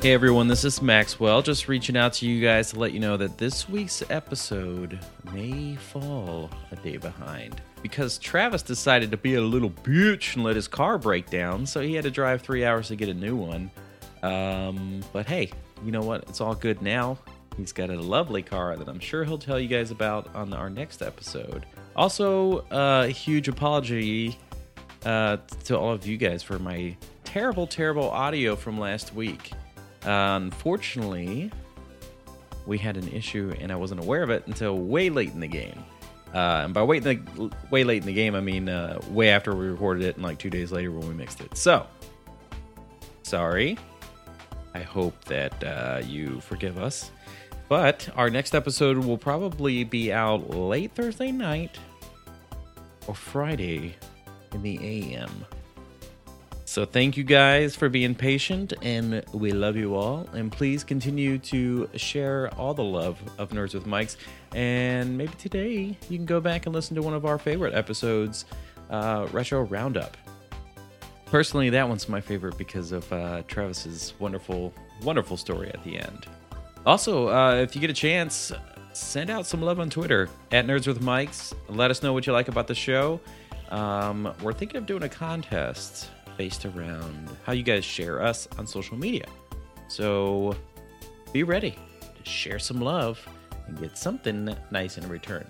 Hey everyone, this is Maxwell. Just reaching out to you guys to let you know that this week's episode may fall a day behind because Travis decided to be a little bitch and let his car break down, so he had to drive three hours to get a new one. Um, but hey, you know what? It's all good now. He's got a lovely car that I'm sure he'll tell you guys about on our next episode. Also, uh, a huge apology uh, to all of you guys for my terrible, terrible audio from last week. Unfortunately, we had an issue and I wasn't aware of it until way late in the game. Uh, and by way, the, way late in the game, I mean uh, way after we recorded it and like two days later when we mixed it. So, sorry. I hope that uh, you forgive us. But our next episode will probably be out late Thursday night or Friday in the AM. So thank you guys for being patient, and we love you all. And please continue to share all the love of Nerds with Mics. And maybe today you can go back and listen to one of our favorite episodes, uh, Retro Roundup. Personally, that one's my favorite because of uh, Travis's wonderful, wonderful story at the end. Also, uh, if you get a chance, send out some love on Twitter at Nerds with Mics. Let us know what you like about the show. Um, we're thinking of doing a contest based around how you guys share us on social media. So be ready to share some love and get something nice in return.